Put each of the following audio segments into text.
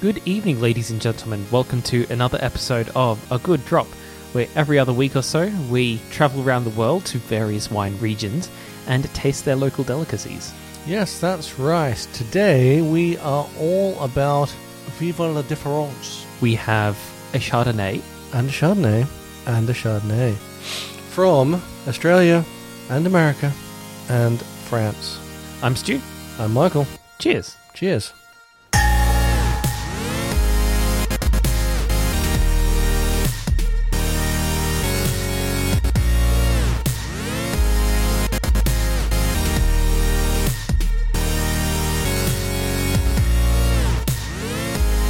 Good evening, ladies and gentlemen. Welcome to another episode of A Good Drop, where every other week or so we travel around the world to various wine regions and taste their local delicacies. Yes, that's right. Today we are all about Viva la Différence. We have a Chardonnay, And a Chardonnay. And a Chardonnay. From Australia and America and France. I'm Stu. I'm Michael. Cheers. Cheers.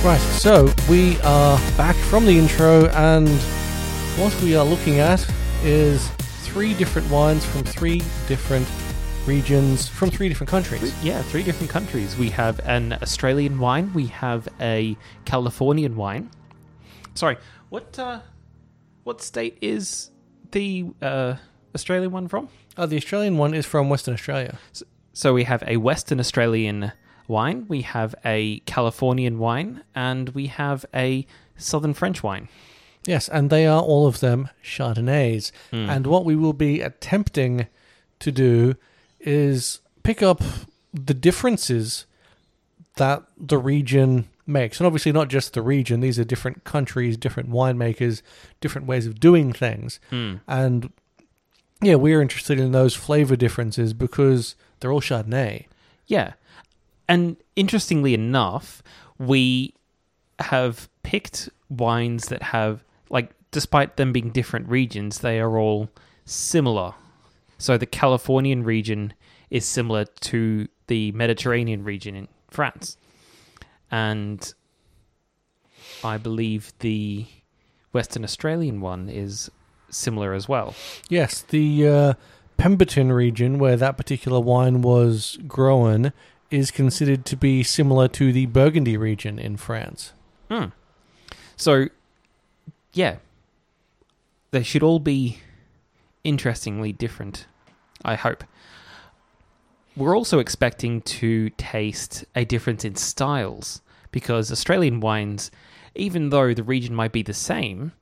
Right, so we are back from the intro, and what we are looking at is three different wines from three different regions, from three different countries. Yeah, three different countries. We have an Australian wine, we have a Californian wine. Sorry, what uh, what state is the uh, Australian one from? Uh, the Australian one is from Western Australia. So we have a Western Australian wine, we have a Californian wine, and we have a Southern French wine. Yes, and they are all of them Chardonnays. Hmm. And what we will be attempting to do is pick up the differences that the region makes. And obviously, not just the region, these are different countries, different winemakers, different ways of doing things. Hmm. And yeah, we're interested in those flavor differences because they're all Chardonnay. Yeah. And interestingly enough, we have picked wines that have, like, despite them being different regions, they are all similar. So the Californian region is similar to the Mediterranean region in France. And I believe the Western Australian one is similar as well. Yes, the uh, Pemberton region where that particular wine was grown is considered to be similar to the Burgundy region in France. Hmm. So, yeah, they should all be interestingly different. I hope. We're also expecting to taste a difference in styles because Australian wines, even though the region might be the same,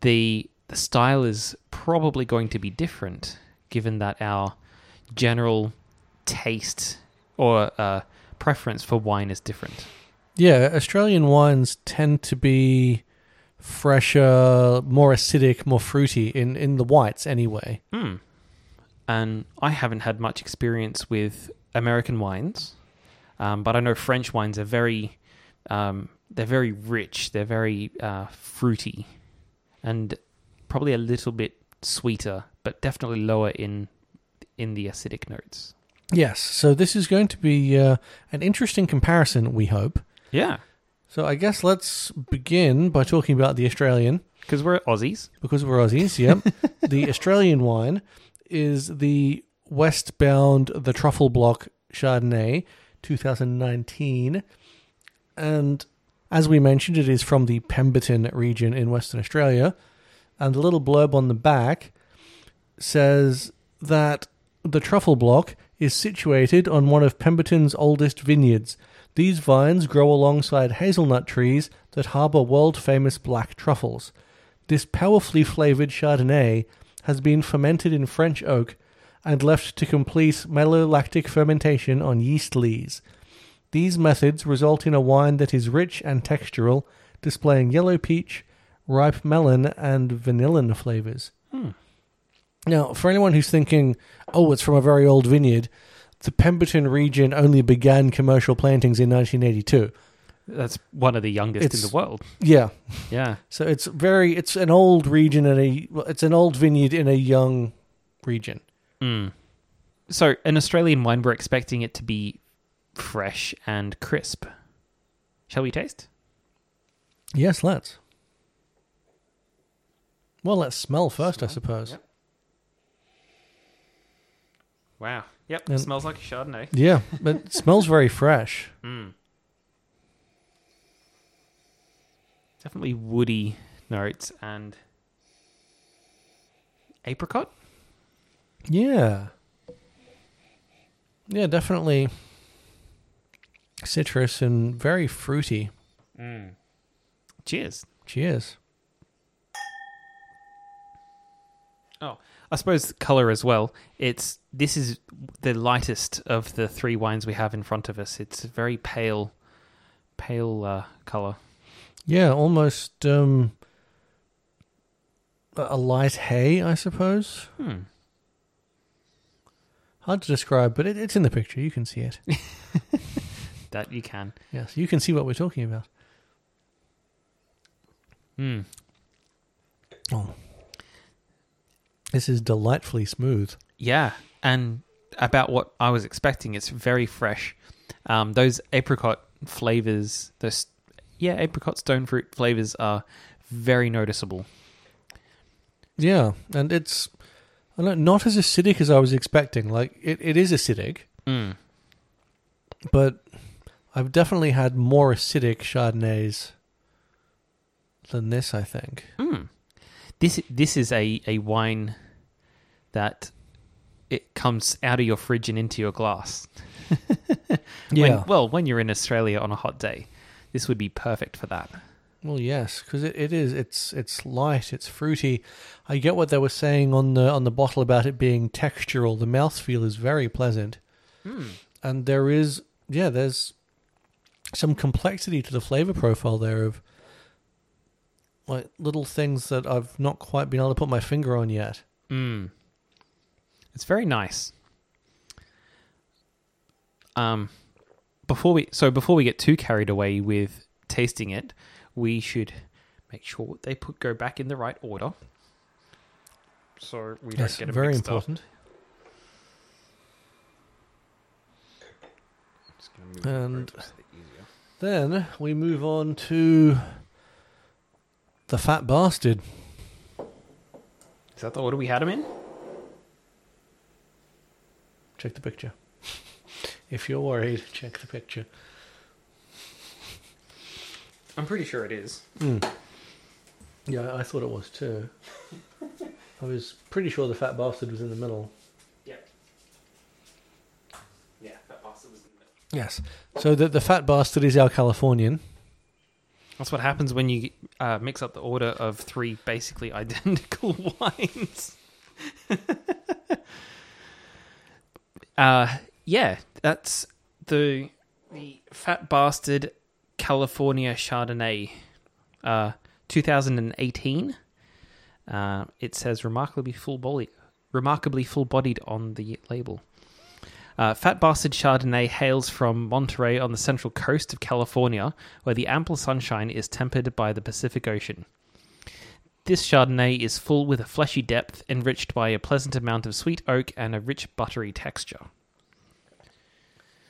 the the style is probably going to be different, given that our general taste or uh, preference for wine is different. Yeah, Australian wines tend to be fresher, more acidic, more fruity in, in the whites anyway. Hmm. And I haven't had much experience with American wines, um, but I know French wines are very, um, they're very rich. They're very uh, fruity, and probably a little bit sweeter, but definitely lower in in the acidic notes. Yes, so this is going to be uh, an interesting comparison, we hope. Yeah, So I guess let's begin by talking about the Australian. because we're Aussies. because we're Aussies, yep. the Australian wine is the Westbound the Truffle Block Chardonnay 2019. And as we mentioned, it is from the Pemberton region in Western Australia. And the little blurb on the back says that the truffle block is situated on one of Pemberton's oldest vineyards. These vines grow alongside hazelnut trees that harbour world famous black truffles. This powerfully flavoured Chardonnay has been fermented in French oak and left to complete malolactic fermentation on yeast lees. These methods result in a wine that is rich and textural, displaying yellow peach, ripe melon, and vanillin flavours. Hmm. Now, for anyone who's thinking, oh, it's from a very old vineyard, the Pemberton region only began commercial plantings in 1982. That's one of the youngest in the world. Yeah, Yeah, so it's very, it's an old region and a, well, it's an old vineyard in a young region. Mm. So, an Australian wine, we're expecting it to be fresh and crisp. Shall we taste? Yes, let's. Well, let's smell first, I suppose. Wow. Yep. And- smells like a Chardonnay. Yeah, but it smells very fresh. Mm. Definitely woody notes and apricot. Yeah. Yeah, definitely citrus and very fruity. Mm. Cheers. Cheers. Oh, I suppose color as well. It's this is the lightest of the three wines we have in front of us. It's a very pale, pale uh, color. Yeah, almost um, a a light hay, I suppose. Hmm. Hard to describe, but it, it's in the picture. You can see it. That you can. Yes, you can see what we're talking about. Hmm. Oh. This is delightfully smooth. Yeah, and about what I was expecting. It's very fresh. Um, those apricot flavors, those yeah, apricot stone fruit flavors are very noticeable. Yeah, and it's I don't, not as acidic as I was expecting. Like it, it is acidic, Mm. but I've definitely had more acidic Chardonnays than this. I think. Mm. This this is a, a wine that it comes out of your fridge and into your glass. Yeah. When, well, when you're in Australia on a hot day, this would be perfect for that. Well, yes, because it, it is. It's it's light. It's fruity. I get what they were saying on the on the bottle about it being textural. The mouthfeel is very pleasant, Mm. and there is yeah, there's some complexity to the flavor profile there of like little things that I've not quite been able to put my finger on yet. Mm. It's very nice. Um, before we so before we get too carried away with tasting it, we should make sure they put go back in the right order. So we don't Yes, get it very mixed up. important. Just gonna move it And- over so it's easier. Then we move on to the fat bastard. is that the order we had them in? Check the picture. if you're worried, check the picture. I'm pretty sure it is. Yeah, I thought it was too. I was pretty sure the fat bastard was in the middle. Yeah. Yeah, fat bastard was in the middle. Yes. So the the fat bastard is our Californian. That's what happens when you uh, mix up the order of three basically identical wines. uh, yeah, that's the the Fat Bastard California Chardonnay, uh, 2018. Uh, it says remarkably full body, remarkably full bodied on the label. Uh, Fat Bastard Chardonnay hails from Monterey on the central coast of California, where the ample sunshine is tempered by the Pacific Ocean. This Chardonnay is full with a fleshy depth, enriched by a pleasant amount of sweet oak and a rich buttery texture.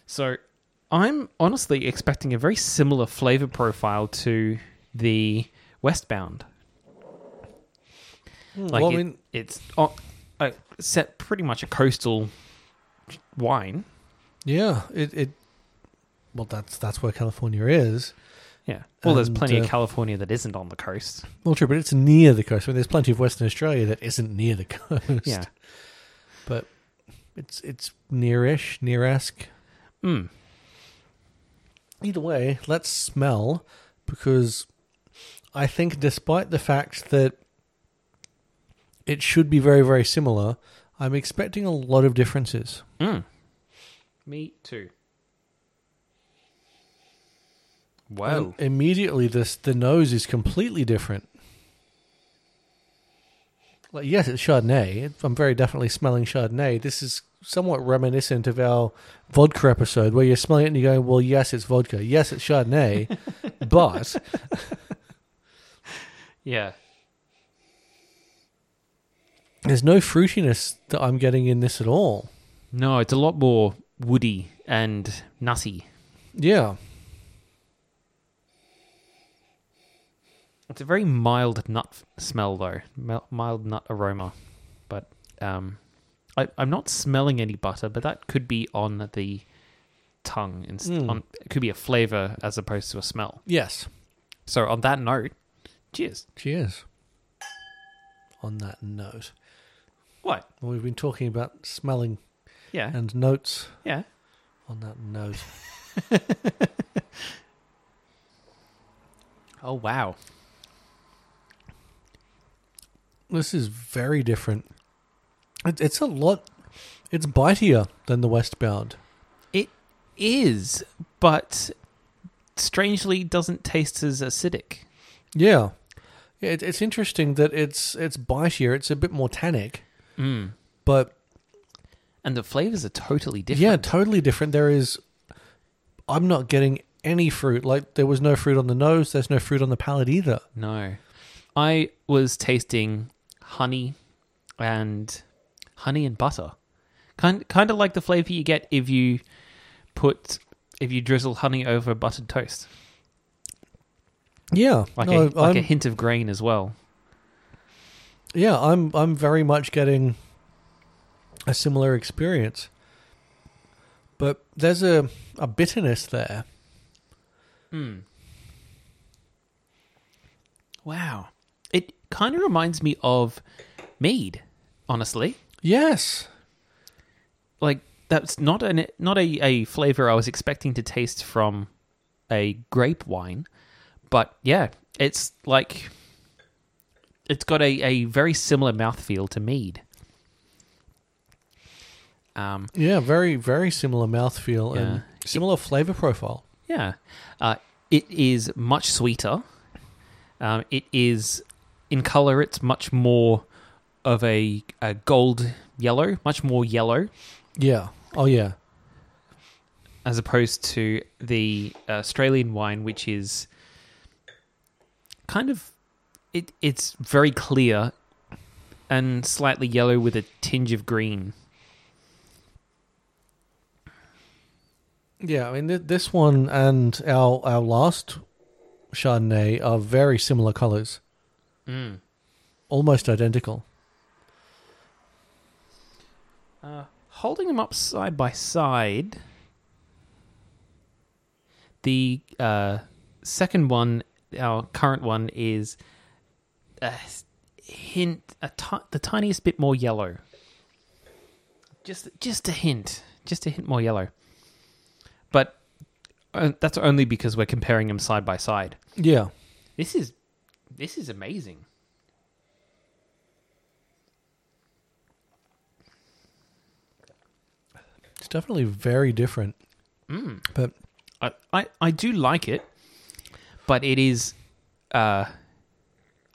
So, I'm honestly expecting a very similar flavor profile to the Westbound. Like well, it- I mean, it's uh, set pretty much a coastal wine. yeah, it, it. Well, that's that's where California is. Yeah. Well, there's And, plenty uh, of California that isn't on the coast. Well, true, but it's near the coast. I mean, there's plenty of Western Australia that isn't near the coast. Yeah. but it's it's nearish, near-esque. Mm. Either way, let's smell because I think, despite the fact that it should be very, very similar, I'm expecting a lot of differences. Mm. Me too. Wow. And immediately, this the nose is completely different. Like, yes, it's Chardonnay. I'm very definitely smelling Chardonnay. This is somewhat reminiscent of our vodka episode, where you're smelling it and you're going, "Well, yes, it's vodka. Yes, it's Chardonnay, but yeah. there's no fruitiness that I'm getting in this at all." No, it's a lot more woody and nutty. Yeah, It's a very mild nut smell, though. Mild nut aroma. But um, I, I'm not smelling any butter, but that could be on the tongue. Inst- Mm. on, it could be a flavor as opposed to a smell. yes. So, on that note, cheers. Cheers. On that note, What? well, we've been talking about smelling Yeah. and notes. Yeah. On that note, Oh wow. This is very different. It, it's a lot. It's bitier than the Westbound. It is, but strangely doesn't taste as acidic. Yeah, yeah. It, it's interesting that it's it's bitier. It's a bit more tannic, Mm. but And the flavors are totally different. yeah, totally different. There is. I'm not getting any fruit. Like there was no fruit on the nose. There's no fruit on the palate either. No. I was tasting honey and honey and butter. Kind kind of like the flavor you get if you put if you drizzle honey over buttered toast. Yeah, Like no, a like a hint of grain as well. yeah. I'm I'm very much getting a similar experience, but there's a a bitterness there. Hmm. Wow. It kind of reminds me of mead, honestly. Yes. Like that's not an not a, a flavor I was expecting to taste from a grape wine, but yeah, it's like it's got a, a very similar mouthfeel to mead. Um, Yeah, very very similar mouthfeel Yeah. and similar flavor profile. Yeah. Uh, it is much sweeter. Um, it is, in color, it's much more of a, a gold yellow, much more yellow, Yeah. Oh yeah. as opposed to the uh, Australian wine, which is kind of. It, it's very clear and slightly yellow with a tinge of green. Yeah, I mean th- this one and our our last Chardonnay are very similar colors, Mm. almost identical. Uh, holding them up side by side, the uh, second one, our current one, is a hint, a the tiniest bit more yellow. Just, just a hint, just a hint more yellow. But uh, that's only because we're comparing them side by side. Yeah. This is, this is amazing. It's definitely very different. Mm. But I, I, I do like it, but it is, uh,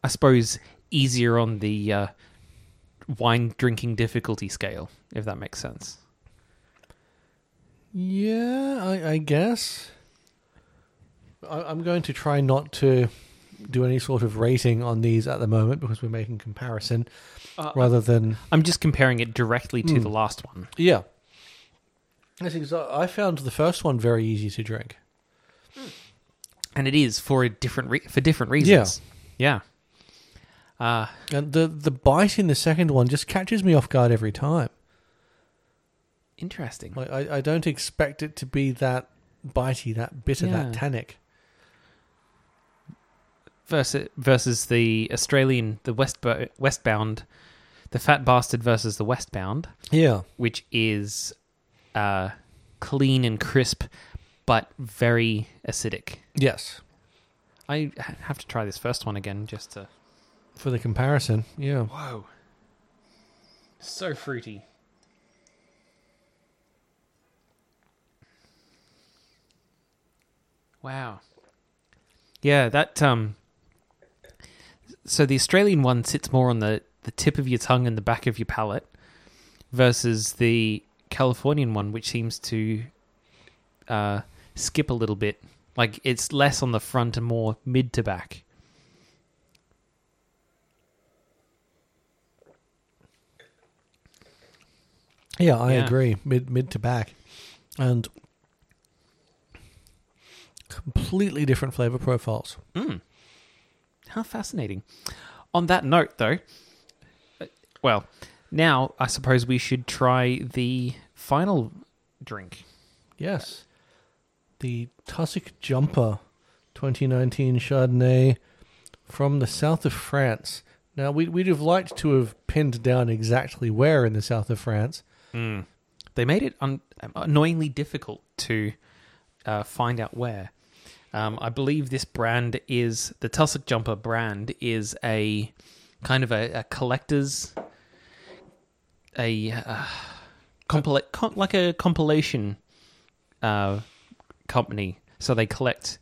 I suppose, easier on the uh, wine drinking difficulty scale, if that makes sense. yeah, I, I guess I, I'm going to try not to do any sort of rating on these at the moment because we're making comparison Uh, rather than I'm just comparing it directly to Mm. the last one. yeah. I found the first one very easy to drink. And it is for a different re- for different reasons. Yeah. Uh, And the the bite in the second one just catches me off guard every time. interesting. Like I, I don't expect it to be that bitey, that bitter, that tannic. Versus versus the Australian the west westbound the fat bastard versus the westbound Yeah. which is uh clean and crisp but very acidic Yes. i have to try this first one again just to For the comparison. Yeah. whoa so fruity wow yeah that um so the australian one sits more on the the tip of your tongue and the back of your palate versus the californian one which seems to uh skip a little bit like it's less on the front and more mid to back Yeah, I Yeah. agree. Mid mid to back. And completely different flavor profiles. Mm. How fascinating. On that note, though, uh, well, now I suppose we should try the final drink. Yes. The Tussock Jumper 2019 Chardonnay from the south of France. Now, we, we'd have liked to have pinned down exactly where in the south of France. Mm. They made it un- annoyingly difficult to uh, find out where. Um, I believe this brand is the Tussock Jumper brand is a kind of a, a collector's a uh, com- like a compilation uh, company. So they collect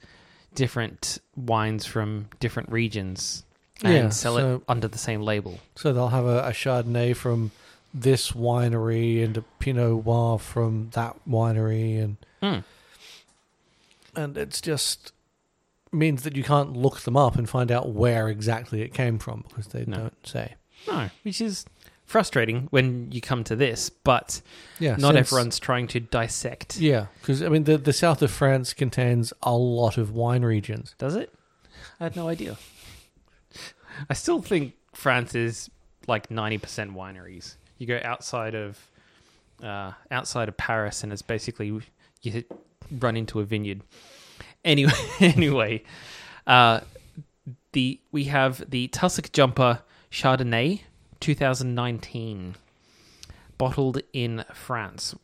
different wines from different regions and Yeah, sell so- it under the same label. So they'll have a, a Chardonnay from this winery and a Pinot Noir from that winery, and Mm. And it's just means that you can't look them up and find out where exactly it came from because they No. don't say. No, which is frustrating when you come to this, but Yeah, not since- everyone's trying to dissect. Yeah, because I mean the the south of France contains a lot of wine regions. Does it? I had no idea. I still think France is like ninety percent wineries. You go outside of uh, outside of Paris, and it's basically you hit, run into a vineyard. Anyway, anyway, uh, the we have the Tussock Jumper Chardonnay 2019, bottled in France.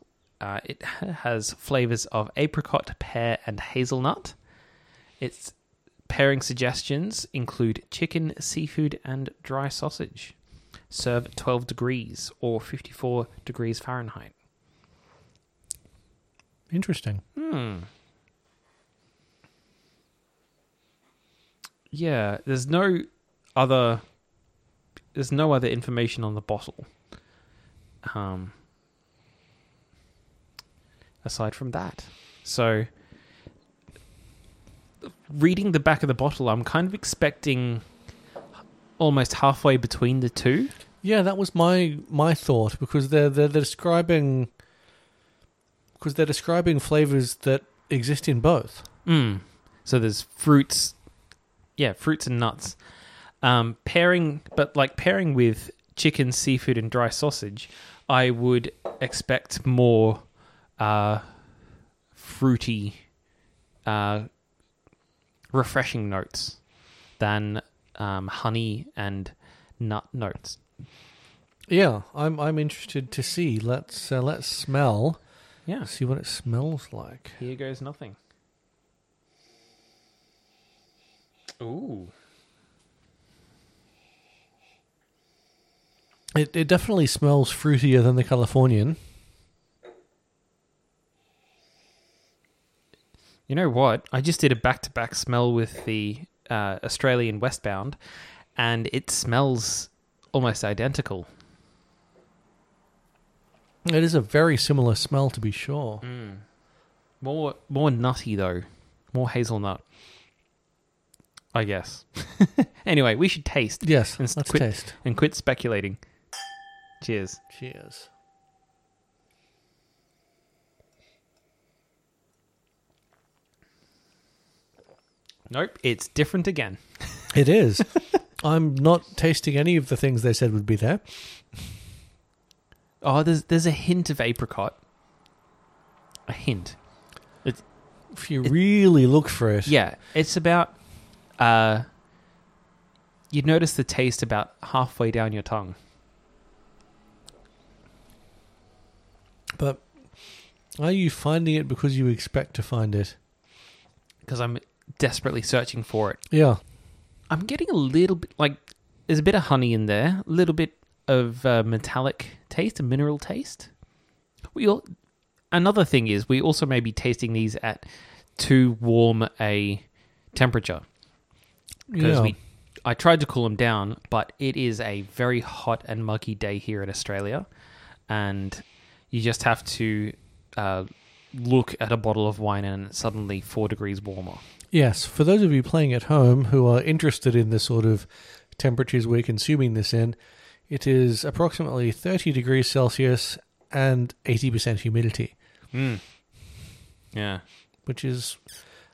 Uh, it has flavors of apricot, pear, and hazelnut. Its pairing suggestions include chicken, seafood, and dry sausage. Serve 12 degrees or 54 degrees Fahrenheit. Interesting. Hmm. Yeah, there's no other there's no other information on the bottle. Um aside from that. So reading the back of the bottle, I'm kind of expecting almost halfway between the two. Yeah, that was my my thought because they're they're, they're describing because they're describing flavors that exist in both. Mm. So there's fruits, yeah, fruits and nuts. Um, pairing, but like pairing with chicken, seafood, and dry sausage, I would expect more uh, fruity, uh, refreshing notes than um, honey and nut notes. Yeah, I'm I'm interested to see. Let's uh, let's smell. Yeah, See what it smells like. here goes nothing. Ooh. It it definitely smells fruitier than the Californian. You know what? I just did a back to back smell with the uh, Australian Westbound, and it smells almost identical. It is a very similar smell, to be sure. Mm. More more nutty though, more hazelnut. I guess. anyway, we should taste Yes, And let's quit- taste. and quit speculating. Cheers. Cheers. Nope, it's different again. It is. I'm not tasting any of the things they said would be there. Oh, there's there's a hint of apricot. A hint. If you It- really look for it, Yeah, it's about. Uh, you notice the taste about halfway down your tongue. but are you finding it because you expect to find it? because I'm desperately searching for it. Yeah. I'm getting a little bit like there's a bit of honey in there, a little bit of uh, metallic taste, a mineral taste. We all, another thing is we also may be tasting these at too warm a temperature because yeah. we. I tried to cool them down, but it is a very hot and muggy day here in Australia, and you just have to uh, look at a bottle of wine and it's suddenly four degrees warmer. Yes, for those of you playing at home who are interested in the sort of temperatures we're consuming this in, it is approximately 30 degrees Celsius and 80% humidity, Mm. Yeah. which is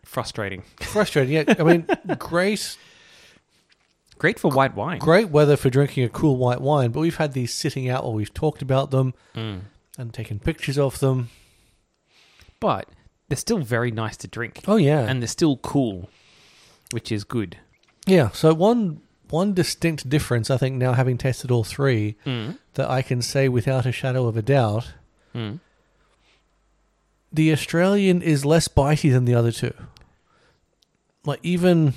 Frustrating. frustrating. Yeah, I mean, great, Great for white wine. great weather for drinking a cool white wine, but we've had these sitting out while we've talked about them Mm. and taken pictures of them. But they're still very nice to drink. Oh yeah, And they're still cool, which is good. yeah. So one one distinct difference, I think, now having tested all three, Mm. that I can say without a shadow of a doubt, Mm. the Australian is less bitey than the other two. like even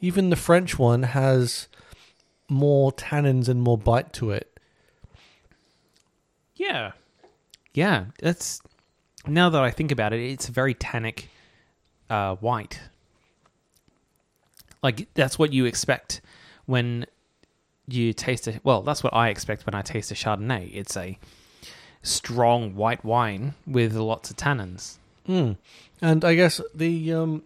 even the French one has more tannins and more bite to it. Yeah. Yeah, that's now that I think about it, it's a very tannic uh, white. Like that's what you expect when you taste it. Well, that's what I expect when I taste a Chardonnay. It's a strong white wine with lots of tannins. Mm. And I guess the um,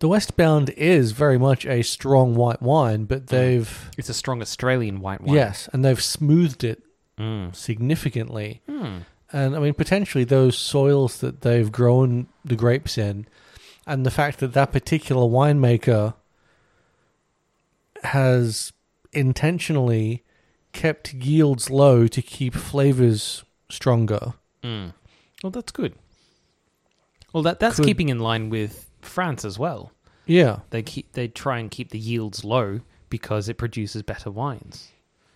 the Westbound is very much a strong white wine, but they've It's a strong Australian white wine. yes, and they've smoothed it Mm. significantly. Hmm. And I mean, potentially those soils that they've grown the grapes in, and the fact that that particular winemaker has intentionally kept yields low to keep flavors stronger. Mm. Well, that's good. Well, that that's Could- keeping in line with France as well. Yeah, They keep they try and keep the yields low because it produces better wines.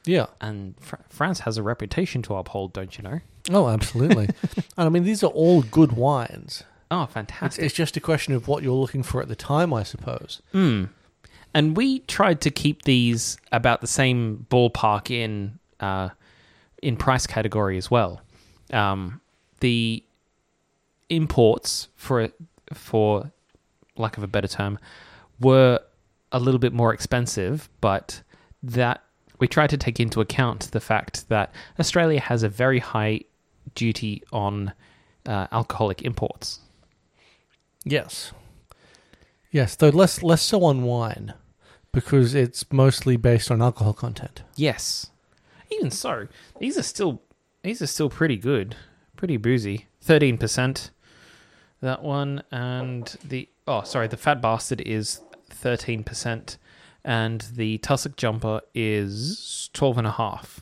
yeah. And Fr- France has a reputation to uphold, don't you know? Oh, absolutely. and I mean, these are all good wines. Oh, It's, fantastic! it's just a question of what you're looking for at the time, I suppose. Mm. And we tried to keep these about the same ballpark in uh, in price category as well. Um, the imports, for for lack of a better term, were a little bit more expensive, but that we tried to take into account the fact that Australia has a very high duty on uh, alcoholic imports. Yes. Yes, though less less so on wine because it's mostly based on alcohol content. Yes. Even so, these are still these are still pretty good, pretty boozy. Thirteen percent. That one and the oh sorry, the fat bastard is thirteen percent, and the tussock jumper is twelve and a half.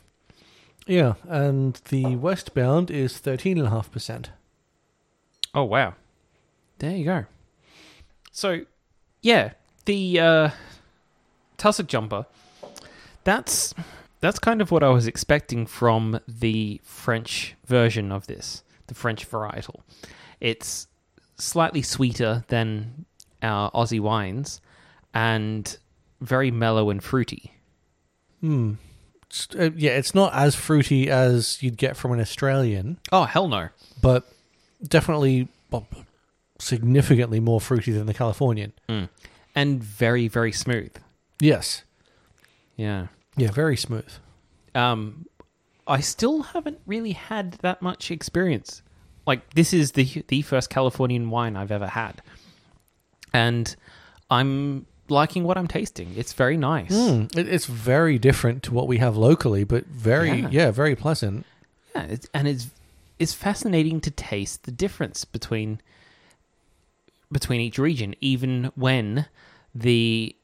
Yeah, and the westbound is 13.5%. Oh wow, there you go. So, yeah, the uh, tussock jumper. That's that's kind of what I was expecting from the French version of this, the French varietal. It's slightly sweeter than our Aussie wines, and very mellow and fruity. Hmm. Uh, yeah, it's not as fruity as you'd get from an Australian, Oh hell no! but definitely well, significantly more fruity than the Californian. And very very smooth. Yes. Yeah. Yeah, very smooth. um, I still haven't really had that much experience. Like this is the the first Californian wine I've ever had, and I'm liking what I'm tasting. It's very nice. Mm, it, it's very different to what we have locally, but very, Yeah. yeah, very pleasant. Yeah, it's, and it's it's fascinating to taste the difference between between each region, even when the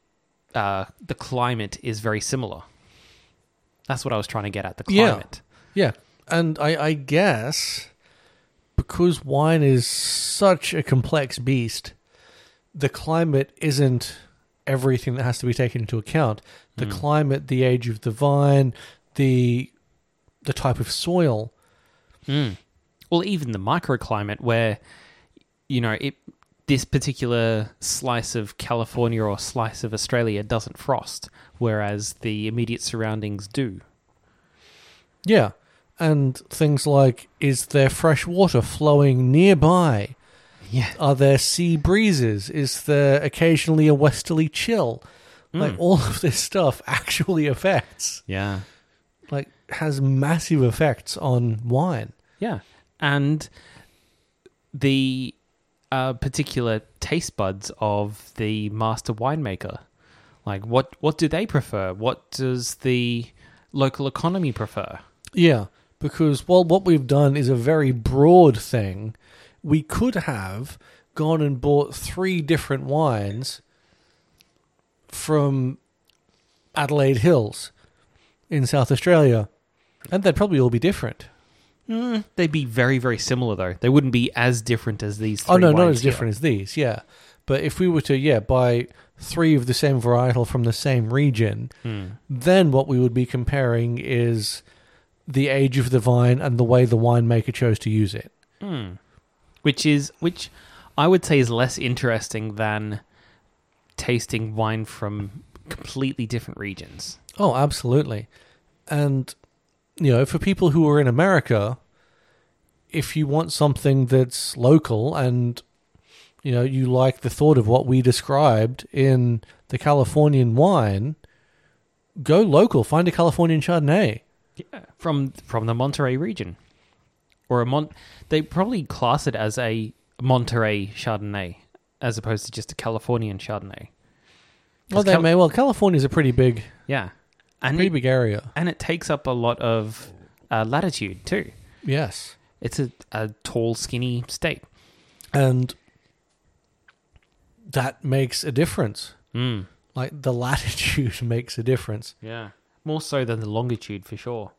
uh, the climate is very similar. That's what I was trying to get at. The Yeah. climate. Yeah, and I, I guess because wine is such a complex beast, the climate isn't everything that has to be taken into account. The Mm. climate, the age of the vine, the the type of soil. Mm. Well, even the microclimate where, you know, it this particular slice of California or slice of Australia doesn't frost, whereas the immediate surroundings do. Yeah, and things like is there fresh water flowing nearby? Yeah. Are there sea breezes? Is there occasionally a westerly chill? Like Mm. all of this stuff actually affects Yeah. like has massive effects on wine. Yeah. And the uh, particular taste buds of the master winemaker. Like what what do they prefer? What does the local economy prefer? Yeah, because well, what we've done is a very broad thing. We could have gone and bought three different wines from Adelaide Hills in South Australia, and they'd probably all be different. Mm, they'd be very, very similar, though. They wouldn't be as different as these. Three oh no, not as different as these. Yeah, but if we were to yeah buy three of the same varietal from the same region. Mm. then what we would be comparing is the age of the vine and the way the winemaker chose to use it. Mm. Which is which I would say is less interesting than tasting wine from completely different regions. Oh, absolutely. And, you know, for people who are in America, if you want something that's local and, you know, you like the thought of what we described in the Californian wine, go local. Find a Californian Chardonnay. Yeah, from from the Monterey region, or a Mon. They probably class it as a Monterey Chardonnay as opposed to just a Californian Chardonnay. Well, they Cal- may. Well, California's a pretty big, Yeah, and pretty it, big area. and it takes up a lot of uh, latitude too. Yes. It's a, a tall, skinny state. And that makes a difference. Mm. Like the latitude makes a difference. Yeah, more so than the longitude for sure.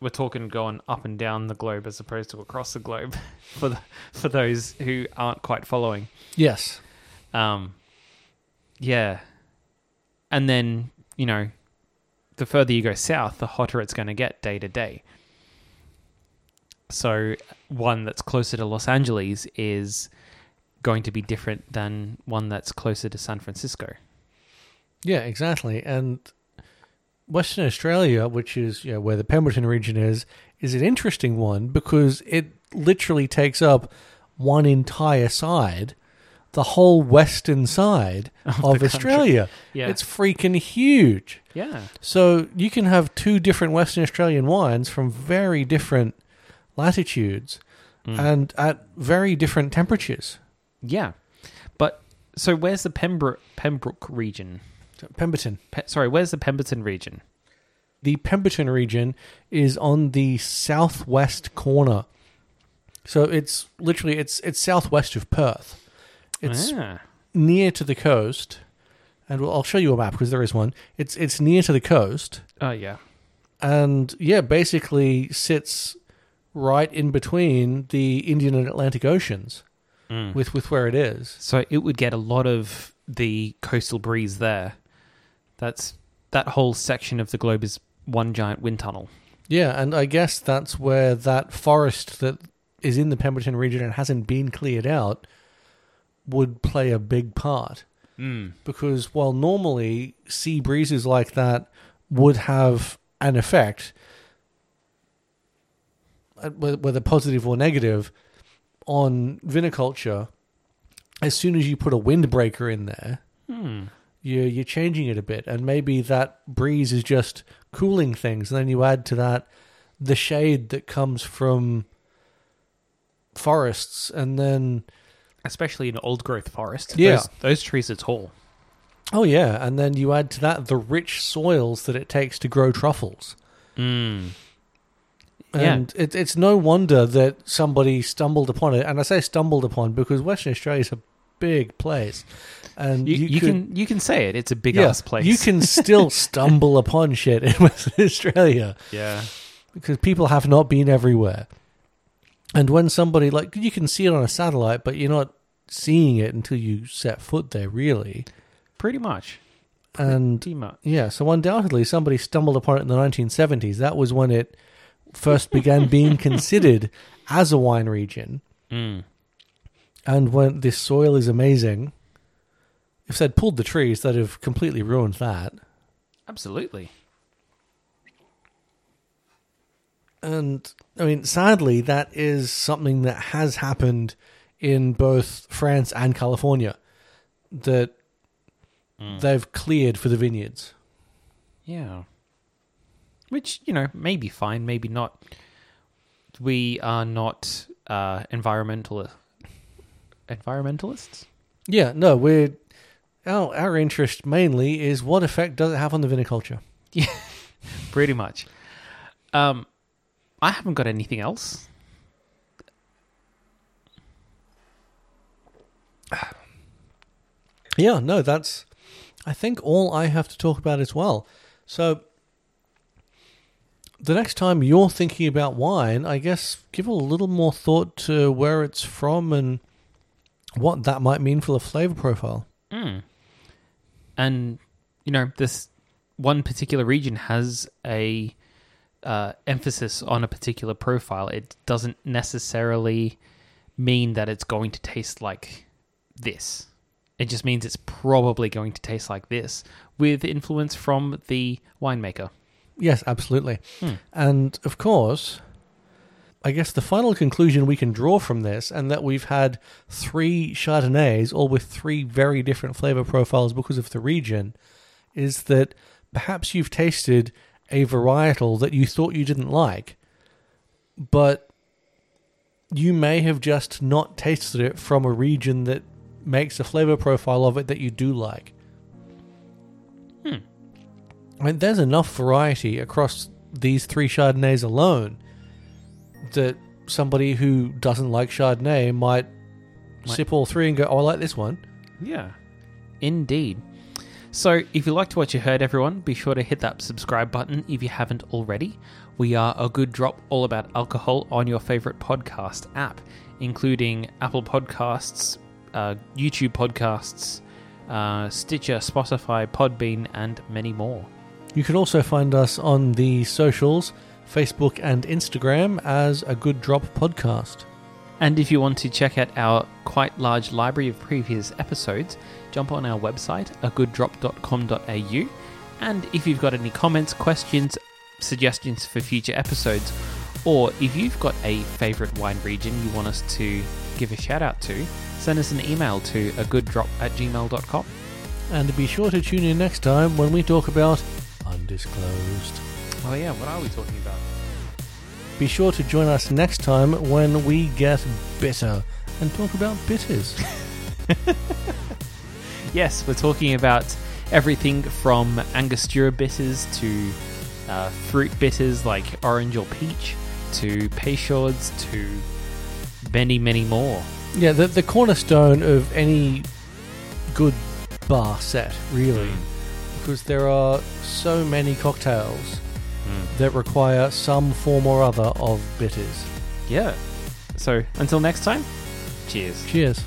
We're talking going up and down the globe as opposed to across the globe for the, for those who aren't quite following. Yes. Um, yeah, and then you know, the further you go south, the hotter it's going to get day to day. So one that's closer to Los Angeles is going to be different than one that's closer to San Francisco. Yeah, exactly. And Western Australia, which is you know, where the Pemberton region is, is an interesting one because it literally takes up one entire side, the whole western side Of of. Australia. Yeah, It's freaking huge. yeah, So you can have two different Western Australian wines from very different latitudes Mm. and at very different temperatures. yeah. But so where's the Pembroke Pembroke region? Pemberton. Pe- sorry, where's the Pemberton region? The Pemberton region is on the southwest corner. So it's literally it's it's southwest of Perth. It's ah, near to the coast. And we'll- I'll show you a map because there is one. It's it's near to the coast oh yeah, and yeah, basically sits right in between the Indian and Atlantic Oceans Mm. with with where it is. So it would get a lot of the coastal breeze there. That's that whole section of the globe is one giant wind tunnel. Yeah, and I guess that's where that forest that is in the Pemberton region and hasn't been cleared out would play a big part. Mm. Because while normally sea breezes like that would have an effect, uh, whether positive or negative, on viniculture, as soon as you put a windbreaker in there, Hmm. you're, you're changing it a bit. And maybe that breeze is just cooling things. And then you add to that the shade that comes from forests. And then, Especially in old growth forest. Yeah. Those, those trees are tall. oh, yeah. And then you add to that the rich soils that it takes to grow truffles. Mm. Yeah. And it, it's no wonder that somebody stumbled upon it. And I say stumbled upon because Western Australia is a big place. And You, you, you could- can you can say it. It's a big yeah, ass place. You can still stumble upon shit in Western Australia. yeah. because people have not been everywhere. And when somebody like you can see it on a satellite, but you're not seeing it until you set foot there, really. Pretty much. And Pretty much. yeah, so undoubtedly somebody stumbled upon it in the 1970s. That was when it first began being considered as a wine region. Mm. And when this soil is amazing, if they'd pulled the trees, they'd have completely ruined that. Absolutely. And I mean, sadly, that is something that has happened in both France and California that Mm. they've cleared for the vineyards. Yeah. Which, you know, may be fine, maybe not. We are not uh, environmental environmentalists. Yeah, no, we're our our interest mainly is what effect does it have on the viniculture? Yeah, pretty much. Um, I haven't got anything else. Yeah, no, that's I think all I have to talk about as well. So the next time you're thinking about wine, I guess give a little more thought to where it's from and what that might mean for the flavor profile. Mm. And you know, this one particular region has a uh, emphasis on a particular profile. It doesn't necessarily mean that it's going to taste like this. It just means it's probably going to taste like this with influence from the winemaker. Yes, absolutely. Hmm. And of course, I guess the final conclusion we can draw from this, and that we've had three Chardonnays, all with three very different flavor profiles because of the region, is that perhaps you've tasted a varietal that you thought you didn't like, but you may have just not tasted it from a region that makes a flavor profile of it that you do like. Hmm. I mean, there's enough variety across these three Chardonnays alone that somebody who doesn't like Chardonnay might, Might- sip all three and go, "Oh, I like this one." Yeah. Indeed. So, if you liked what you heard, everyone, be sure to hit that subscribe button if you haven't already. We are a good drop all about alcohol on your favorite podcast app, including Apple Podcasts, uh, YouTube Podcasts, uh, Stitcher, Spotify, Podbean, and many more. You can also find us on the socials, Facebook and Instagram, as a Good Drop podcast. And if you want to check out our quite large library of previous episodes, jump on our website, agooddrop.com.au. And if you've got any comments, questions, suggestions for future episodes, or if you've got a favourite wine region you want us to give a shout out to, send us an email to agooddrop at gmail.com. And be sure to tune in next time when we talk about undisclosed. Oh, yeah, what are we talking about? Be sure to join us next time when we get bitter and talk about bitters. Yes, we're talking about everything from Angostura bitters to uh, fruit bitters like orange or peach to Peychauds to many, many more. yeah, the, the cornerstone of any good bar set, really. Because there are so many cocktails that require some form or other of bitters. Yeah. So until next time, cheers. Cheers.